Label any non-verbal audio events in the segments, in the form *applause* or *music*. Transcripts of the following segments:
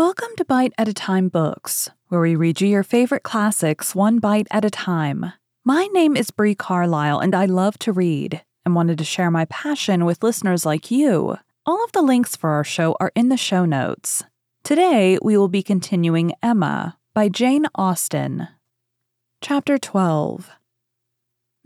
Welcome to Bite at a Time Books, where we read you your favorite classics one bite at a time. My name is Bree Carlisle, and I love to read and wanted to share my passion with listeners like you. All of the links for our show are in the show notes. Today, we will be continuing Emma by Jane Austen. Chapter 12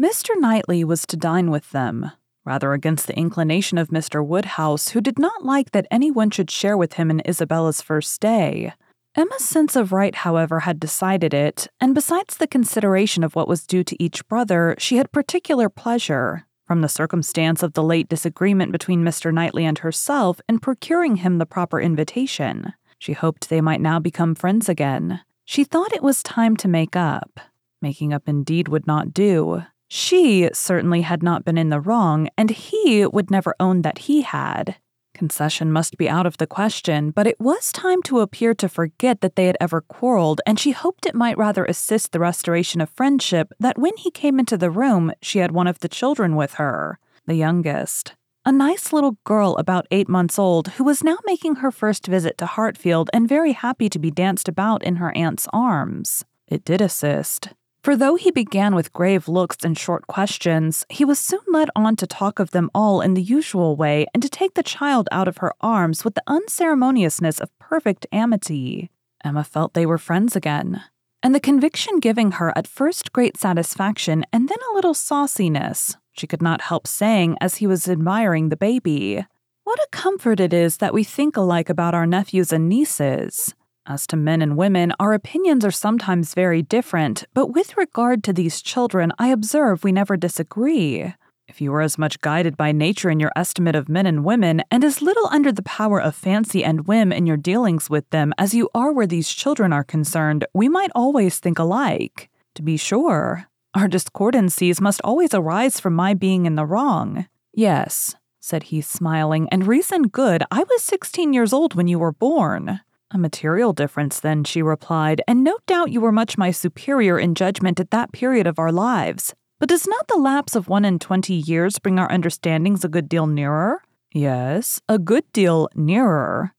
Mr. Knightley was to dine with them, rather against the inclination of Mr. Woodhouse, who did not like that anyone should share with him in Isabella's first day. Emma's sense of right, however, had decided it, and besides the consideration of what was due to each brother, she had particular pleasure, from the circumstance of the late disagreement between Mr. Knightley and herself, in procuring him the proper invitation. She hoped they might now become friends again. She thought it was time to make up. Making up indeed would not do. She certainly had not been in the wrong, and he would never own that he had. Concession must be out of the question, but it was time to appear to forget that they had ever quarreled, and she hoped it might rather assist the restoration of friendship that when he came into the room, she had one of the children with her, the youngest. A nice little girl about eight months old who was now making her first visit to Hartfield and very happy to be danced about in her aunt's arms. It did assist. For though he began with grave looks and short questions, he was soon led on to talk of them all in the usual way and to take the child out of her arms with the unceremoniousness of perfect amity. Emma felt they were friends again, and the conviction giving her at first great satisfaction and then a little sauciness, she could not help saying as he was admiring the baby. What a comfort it is that we think alike about our nephews and nieces. As to men and women, our opinions are sometimes very different, but with regard to these children, I observe we never disagree. If you were as much guided by nature in your estimate of men and women, and as little under the power of fancy and whim in your dealings with them as you are where these children are concerned, we might always think alike. To be sure, our discordancies must always arise from my being in the wrong. Yes, said he, smiling, and reason good, I was sixteen years old when you were born. A material difference, then, she replied, and no doubt you were much my superior in judgment at that period of our lives. But does not the lapse of one and twenty years bring our understandings a good deal nearer? Yes, a good deal nearer.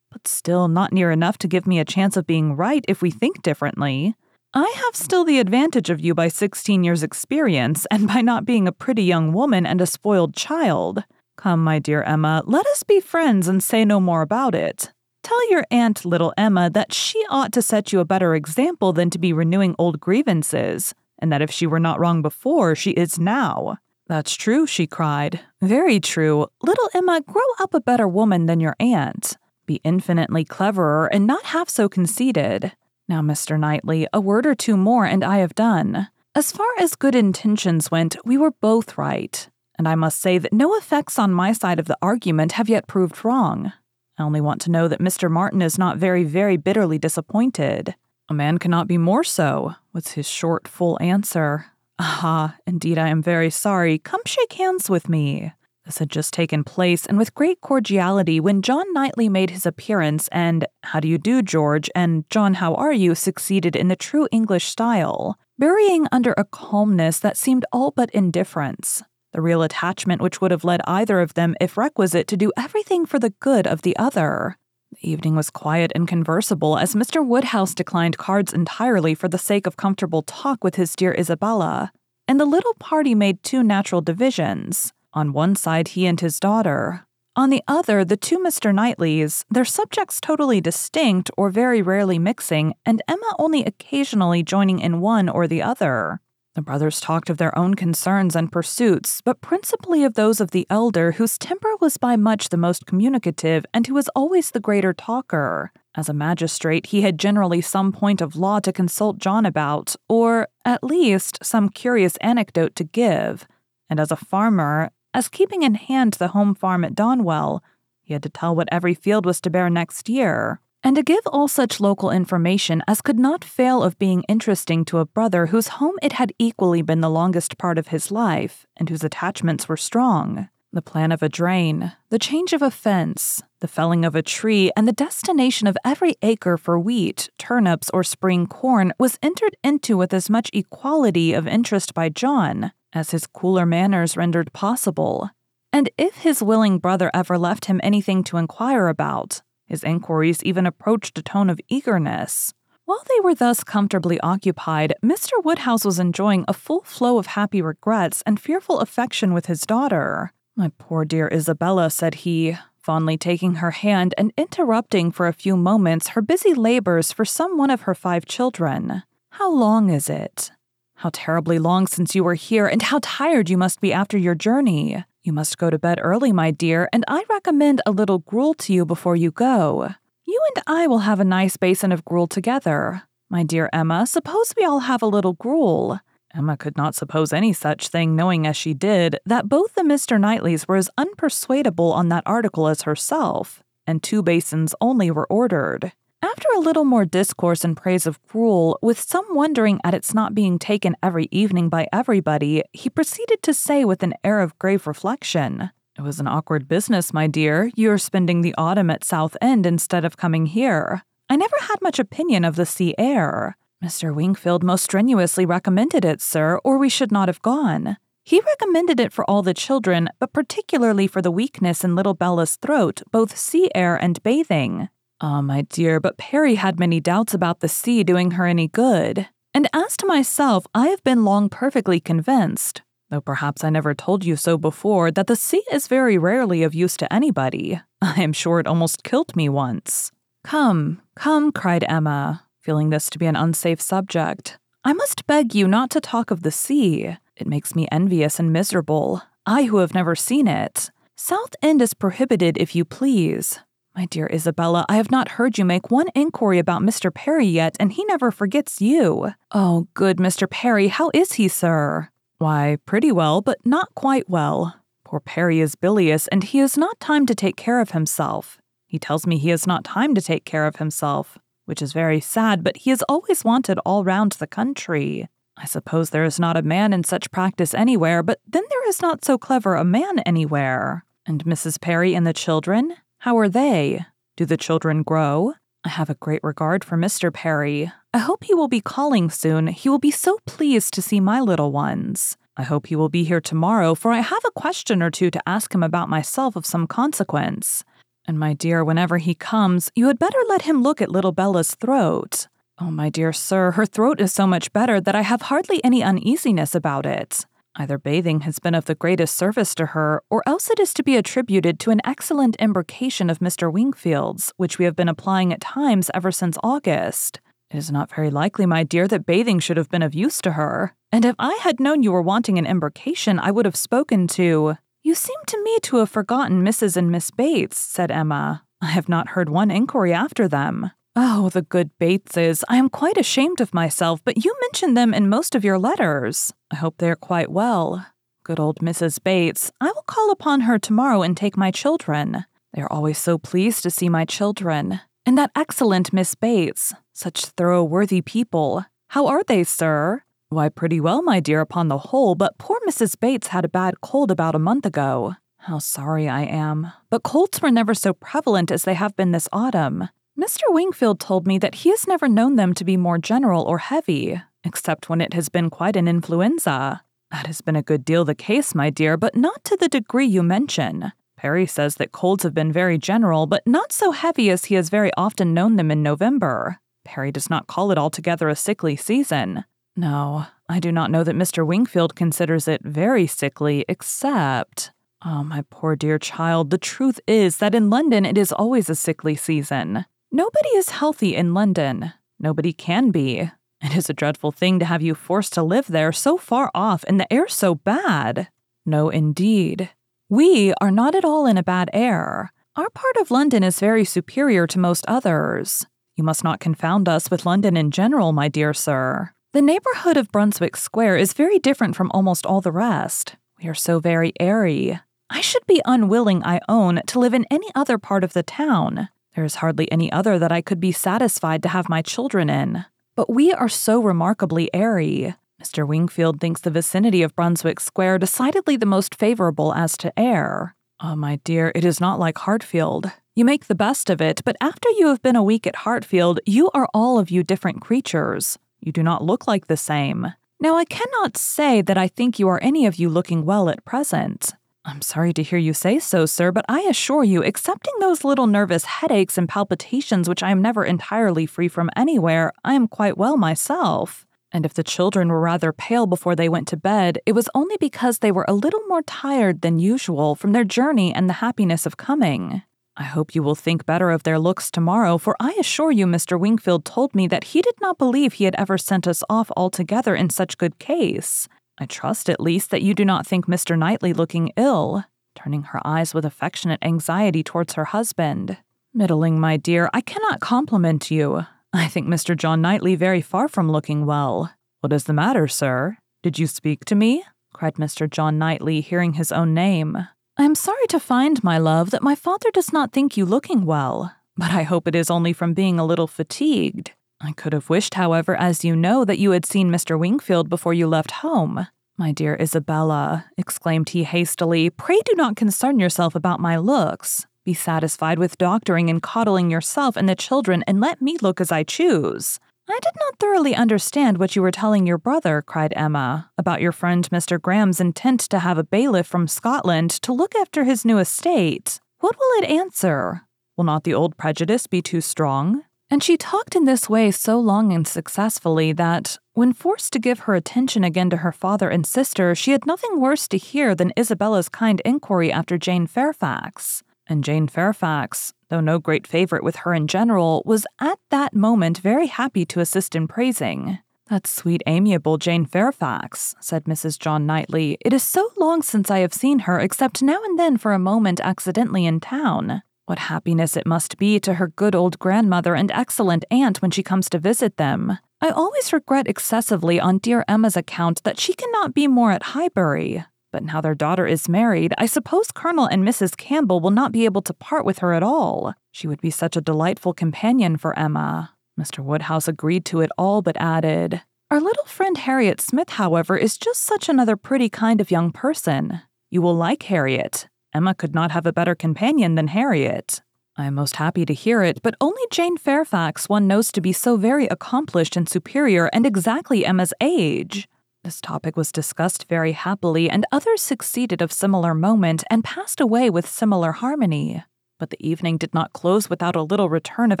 But still not near enough to give me a chance of being right if we think differently. I have still the advantage of you by 16 years' experience and by not being a pretty young woman and a spoiled child. Come, my dear Emma, let us be friends and say no more about it. Tell your aunt, little Emma, that she ought to set you a better example than to be renewing old grievances, and that if she were not wrong before, she is now. That's true, she cried. Very true. Little Emma, grow up a better woman than your aunt. Be infinitely cleverer and not half so conceited. Now, Mr. Knightley, a word or two more and I have done. As far as good intentions went, we were both right. And I must say that no effects on my side of the argument have yet proved wrong. I only want to know that Mr. Martin is not very, very bitterly disappointed. A man cannot be more so, was his short, full answer. Ah, indeed, I am very sorry. Come shake hands with me. This had just taken place, and with great cordiality, when John Knightley made his appearance, and How do you do, George? and John, how are you? succeeded in the true English style, burying under a calmness that seemed all but indifference the real attachment which would have led either of them, if requisite, to do everything for the good of the other. The evening was quiet and conversable, as Mr. Woodhouse declined cards entirely for the sake of comfortable talk with his dear Isabella, and the little party made two natural divisions. On one side, he and his daughter. On the other, the two Mr. Knightleys, their subjects totally distinct or very rarely mixing, and Emma only occasionally joining in one or the other. The brothers talked of their own concerns and pursuits, but principally of those of the elder, whose temper was by much the most communicative and who was always the greater talker. As a magistrate, he had generally some point of law to consult John about, or, at least, some curious anecdote to give. And as a farmer, as keeping in hand the home farm at Donwell, he had to tell what every field was to bear next year and to give all such local information as could not fail of being interesting to a brother whose home it had equally been the longest part of his life, and whose attachments were strong. The plan of a drain, the change of a fence, the felling of a tree, and the destination of every acre for wheat, turnips, or spring corn was entered into with as much equality of interest by John as his cooler manners rendered possible. And if his willing brother ever left him anything to inquire about, His inquiries even approached a tone of eagerness. While they were thus comfortably occupied, Mr. Woodhouse was enjoying a full flow of happy regrets and fearful affection with his daughter. My poor dear Isabella, said he, fondly taking her hand and interrupting for a few moments her busy labors for some one of her five children. How long is it? How terribly long since you were here, and how tired you must be after your journey. You must go to bed early, my dear, and I recommend a little gruel to you before you go. You and I will have a nice basin of gruel together. My dear Emma, suppose we all have a little gruel. Emma could not suppose any such thing, knowing as she did that both the Mr. Knightleys were as unpersuadable on that article as herself, and two basins only were ordered. After a little more discourse in praise of gruel, with some wondering at its not being taken every evening by everybody, he proceeded to say with an air of grave reflection, It was an awkward business, my dear, You're spending the autumn at South End instead of coming here. I never had much opinion of the sea air. Mr. Wingfield most strenuously recommended it, sir, or we should not have gone. He recommended it for all the children, but particularly for the weakness in little Bella's throat, both sea air and bathing. Ah, oh, my dear, but Perry had many doubts about the sea doing her any good. And as to myself, I have been long perfectly convinced, though perhaps I never told you so before, that the sea is very rarely of use to anybody. *laughs* I am sure it almost killed me once. Come, come, cried Emma, feeling this to be an unsafe subject. I must beg you not to talk of the sea. It makes me envious and miserable, I who have never seen it. South End is prohibited if you please. My dear Isabella, I have not heard you make one inquiry about Mr. Perry yet, and he never forgets you. Oh, good Mr. Perry, how is he, sir? Why, pretty well, but not quite well. Poor Perry is bilious, and he has not time to take care of himself. He tells me he has not time to take care of himself which is very sad, but he is always wanted all round the country. I suppose there is not a man in such practice anywhere, but then there is not so clever a man anywhere. And Mrs. Perry and the children? How are they? Do the children grow? I have a great regard for Mr. Perry. I hope he will be calling soon. He will be so pleased to see my little ones. I hope he will be here tomorrow, for I have a question or two to ask him about myself of some consequence. And my dear, whenever he comes, you had better let him look at little Bella's throat. Oh, my dear sir, her throat is so much better that I have hardly any uneasiness about it. Either bathing has been of the greatest service to her, or else it is to be attributed to an excellent embrocation of Mr. Wingfield's, which we have been applying at times ever since August. It is not very likely, my dear, that bathing should have been of use to her. And if I had known you were wanting an embrocation, I would have spoken to. You seem to me to have forgotten Mrs. and Miss Bates, said Emma. I have not heard one inquiry after them. Oh, the good Bateses. I am quite ashamed of myself, but you mention them in most of your letters. I hope they are quite well. Good old Mrs. Bates. I will call upon her tomorrow and take my children. They are always so pleased to see my children. And that excellent Miss Bates. Such thorough, worthy people. How are they, sir? Why, pretty well, my dear, upon the whole, but poor Mrs. Bates had a bad cold about a month ago. How sorry I am. But colds were never so prevalent as they have been this autumn. Mr. Wingfield told me that he has never known them to be more general or heavy, except when it has been quite an influenza. That has been a good deal the case, my dear, but not to the degree you mention. Perry says that colds have been very general, but not so heavy as he has very often known them in November. Perry does not call it altogether a sickly season. No, I do not know that Mr. Wingfield considers it very sickly, except. Oh, my poor dear child, the truth is that in London it is always a sickly season. Nobody is healthy in London. Nobody can be. It is a dreadful thing to have you forced to live there so far off and the air so bad. No, indeed. We are not at all in a bad air. Our part of London is very superior to most others. You must not confound us with London in general, my dear sir. The neighborhood of Brunswick Square is very different from almost all the rest. We are so very airy. I should be unwilling, I own, to live in any other part of the town. There is hardly any other that I could be satisfied to have my children in. But we are so remarkably airy. Mr. Wingfield thinks the vicinity of Brunswick Square decidedly the most favorable as to air. Oh, my dear, it is not like Hartfield. You make the best of it, but after you have been a week at Hartfield, you are all of you different creatures. You do not look like the same. Now, I cannot say that I think you are any of you looking well at present. I'm sorry to hear you say so, sir, but I assure you, excepting those little nervous headaches and palpitations which I am never entirely free from anywhere, I am quite well myself. And if the children were rather pale before they went to bed, it was only because they were a little more tired than usual from their journey and the happiness of coming. I hope you will think better of their looks tomorrow, for I assure you Mr. Wingfield told me that he did not believe he had ever sent us off altogether in such good case. I trust at least that you do not think Mr. Knightley looking ill, turning her eyes with affectionate anxiety towards her husband. Middling, my dear, I cannot compliment you. I think Mr. John Knightley very far from looking well. What is the matter, sir? Did you speak to me? cried Mr. John Knightley, hearing his own name. I am sorry to find, my love, that my father does not think you looking well, but I hope it is only from being a little fatigued. I could have wished, however, as you know, that you had seen Mr. Wingfield before you left home. My dear Isabella, exclaimed he hastily, pray do not concern yourself about my looks. Be satisfied with doctoring and coddling yourself and the children, and let me look as I choose. I did not thoroughly understand what you were telling your brother, cried Emma, about your friend Mr. Graham's intent to have a bailiff from Scotland to look after his new estate. What will it answer? Will not the old prejudice be too strong? And she talked in this way so long and successfully that, when forced to give her attention again to her father and sister, she had nothing worse to hear than Isabella's kind inquiry after Jane Fairfax. And Jane Fairfax, though no great favorite with her in general, was at that moment very happy to assist in praising. That sweet, amiable Jane Fairfax, said Mrs. John Knightley. It is so long since I have seen her, except now and then for a moment accidentally in town. What happiness it must be to her good old grandmother and excellent aunt when she comes to visit them. I always regret excessively on dear Emma's account that she cannot be more at Highbury. But now their daughter is married, I suppose Colonel and Mrs. Campbell will not be able to part with her at all. She would be such a delightful companion for Emma. Mr. Woodhouse agreed to it all, but added, Our little friend Harriet Smith, however, is just such another pretty kind of young person. You will like Harriet. Emma could not have a better companion than Harriet. I am most happy to hear it, but only Jane Fairfax one knows to be so very accomplished and superior and exactly Emma's age. This topic was discussed very happily, and others succeeded of similar moment and passed away with similar harmony. But the evening did not close without a little return of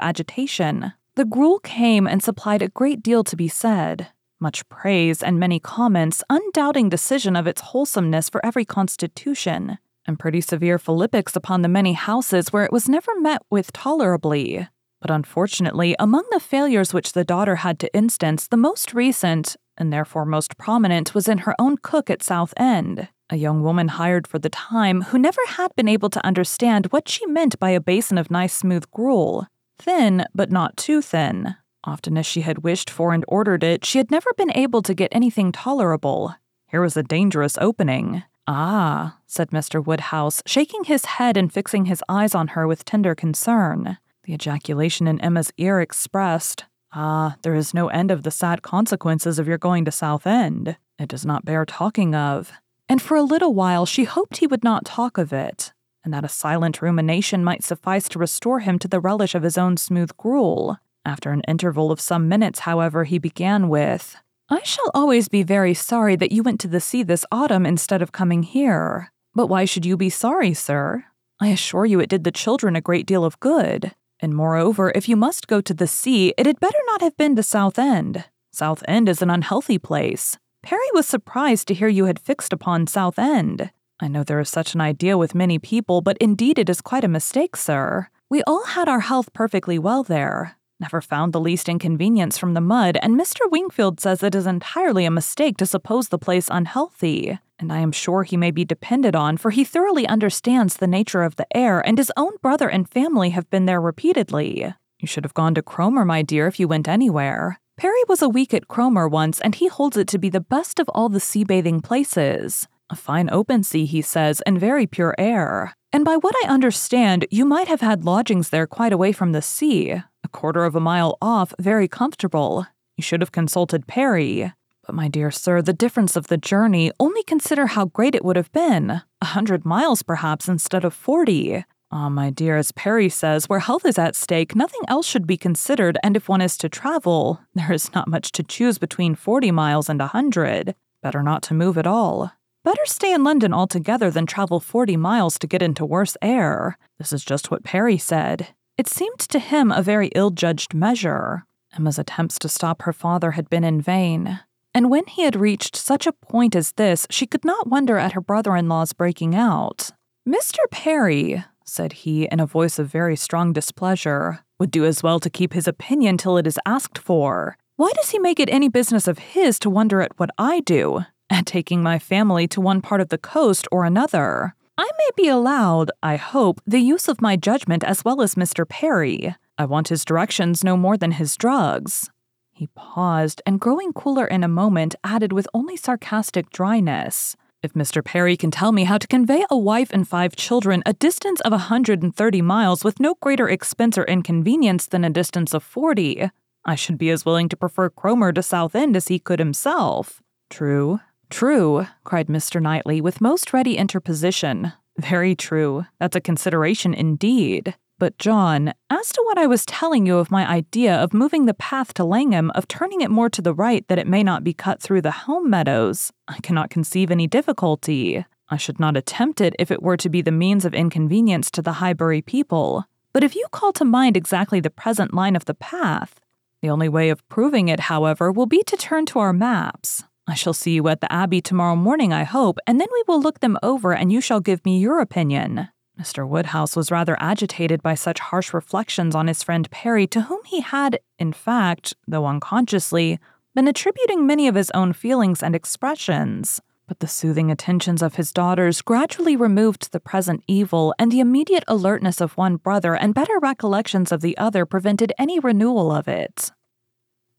agitation. The gruel came and supplied a great deal to be said. Much praise and many comments, undoubting decision of its wholesomeness for every constitution, and pretty severe philippics upon the many houses where it was never met with tolerably. But unfortunately, among the failures which the daughter had to instance, the most recent, and therefore most prominent, was in her own cook at South End, a young woman hired for the time who never had been able to understand what she meant by a basin of nice smooth gruel. Thin, but not too thin. Often as she had wished for and ordered it, she had never been able to get anything tolerable. Here was a dangerous opening. Ah, said Mr. Woodhouse, shaking his head and fixing his eyes on her with tender concern. The ejaculation in Emma's ear expressed, Ah, there is no end of the sad consequences of your going to South End. It does not bear talking of. And for a little while she hoped he would not talk of it, and that a silent rumination might suffice to restore him to the relish of his own smooth gruel. After an interval of some minutes, however, he began with, I shall always be very sorry that you went to the sea this autumn instead of coming here. But why should you be sorry, sir? I assure you it did the children a great deal of good. And moreover, if you must go to the sea, it had better not have been to Southend. Southend is an unhealthy place. Perry was surprised to hear you had fixed upon Southend. I know there is such an idea with many people, but indeed it is quite a mistake, sir. We all had our health perfectly well there. Never found the least inconvenience from the mud, and Mr. Wingfield says it is entirely a mistake to suppose the place unhealthy and I am sure he may be depended on, for he thoroughly understands the nature of the air, and his own brother and family have been there repeatedly. You should have gone to Cromer, my dear, if you went anywhere. Perry was a week at Cromer once, and he holds it to be the best of all the sea bathing places. A fine open sea, he says, and very pure air. And by what I understand, you might have had lodgings there quite away from the sea, a quarter of a mile off, very comfortable. You should have consulted Perry. But, my dear sir, the difference of the journey, only consider how great it would have been. A hundred miles, perhaps, instead of forty. Ah, my dear, as Perry says, where health is at stake, nothing else should be considered, and if one is to travel, there is not much to choose between forty miles and a hundred. Better not to move at all. Better stay in London altogether than travel 40 miles to get into worse air. This is just what Perry said. It seemed to him a very ill judged measure. Emma's attempts to stop her father had been in vain. And when he had reached such a point as this, she could not wonder at her brother in law's breaking out. Mr. Perry, said he in a voice of very strong displeasure, would do as well to keep his opinion till it is asked for. Why does he make it any business of his to wonder at what I do, at taking my family to one part of the coast or another? I may be allowed, I hope, the use of my judgment as well as Mr. Perry. I want his directions no more than his drugs. He paused and, growing cooler in a moment, added with only sarcastic dryness. If Mr. Perry can tell me how to convey a wife and five children a distance of a 130 miles with no greater expense or inconvenience than a distance of 40, I should be as willing to prefer Cromer to Southend as he could himself. True, true, cried Mr. Knightley with most ready interposition. Very true. That's a consideration indeed. But, John, as to what I was telling you of my idea of moving the path to Langham, of turning it more to the right that it may not be cut through the home meadows, I cannot conceive any difficulty. I should not attempt it if it were to be the means of inconvenience to the Highbury people. But if you call to mind exactly the present line of the path, the only way of proving it, however, will be to turn to our maps. I shall see you at the Abbey tomorrow morning, I hope, and then we will look them over and you shall give me your opinion. Mr. Woodhouse was rather agitated by such harsh reflections on his friend Perry, to whom he had, in fact, though unconsciously, been attributing many of his own feelings and expressions. But the soothing attentions of his daughters gradually removed the present evil, and the immediate alertness of one brother and better recollections of the other prevented any renewal of it.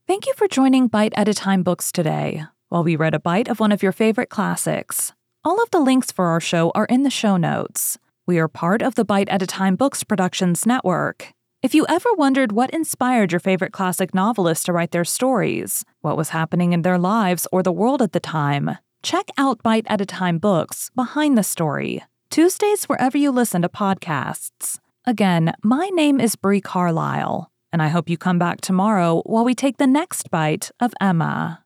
Thank you for joining Bite at a Time Books today, while we read a bite of one of your favorite classics. All of the links for our show are in the show notes. We are part of the Bite at a Time Books Productions Network. If you ever wondered what inspired your favorite classic novelists to write their stories, what was happening in their lives or the world at the time, check out Bite at a Time Books Behind the Story, Tuesdays wherever you listen to podcasts. Again, my name is Bree Carlisle, and I hope you come back tomorrow while we take the next bite of Emma.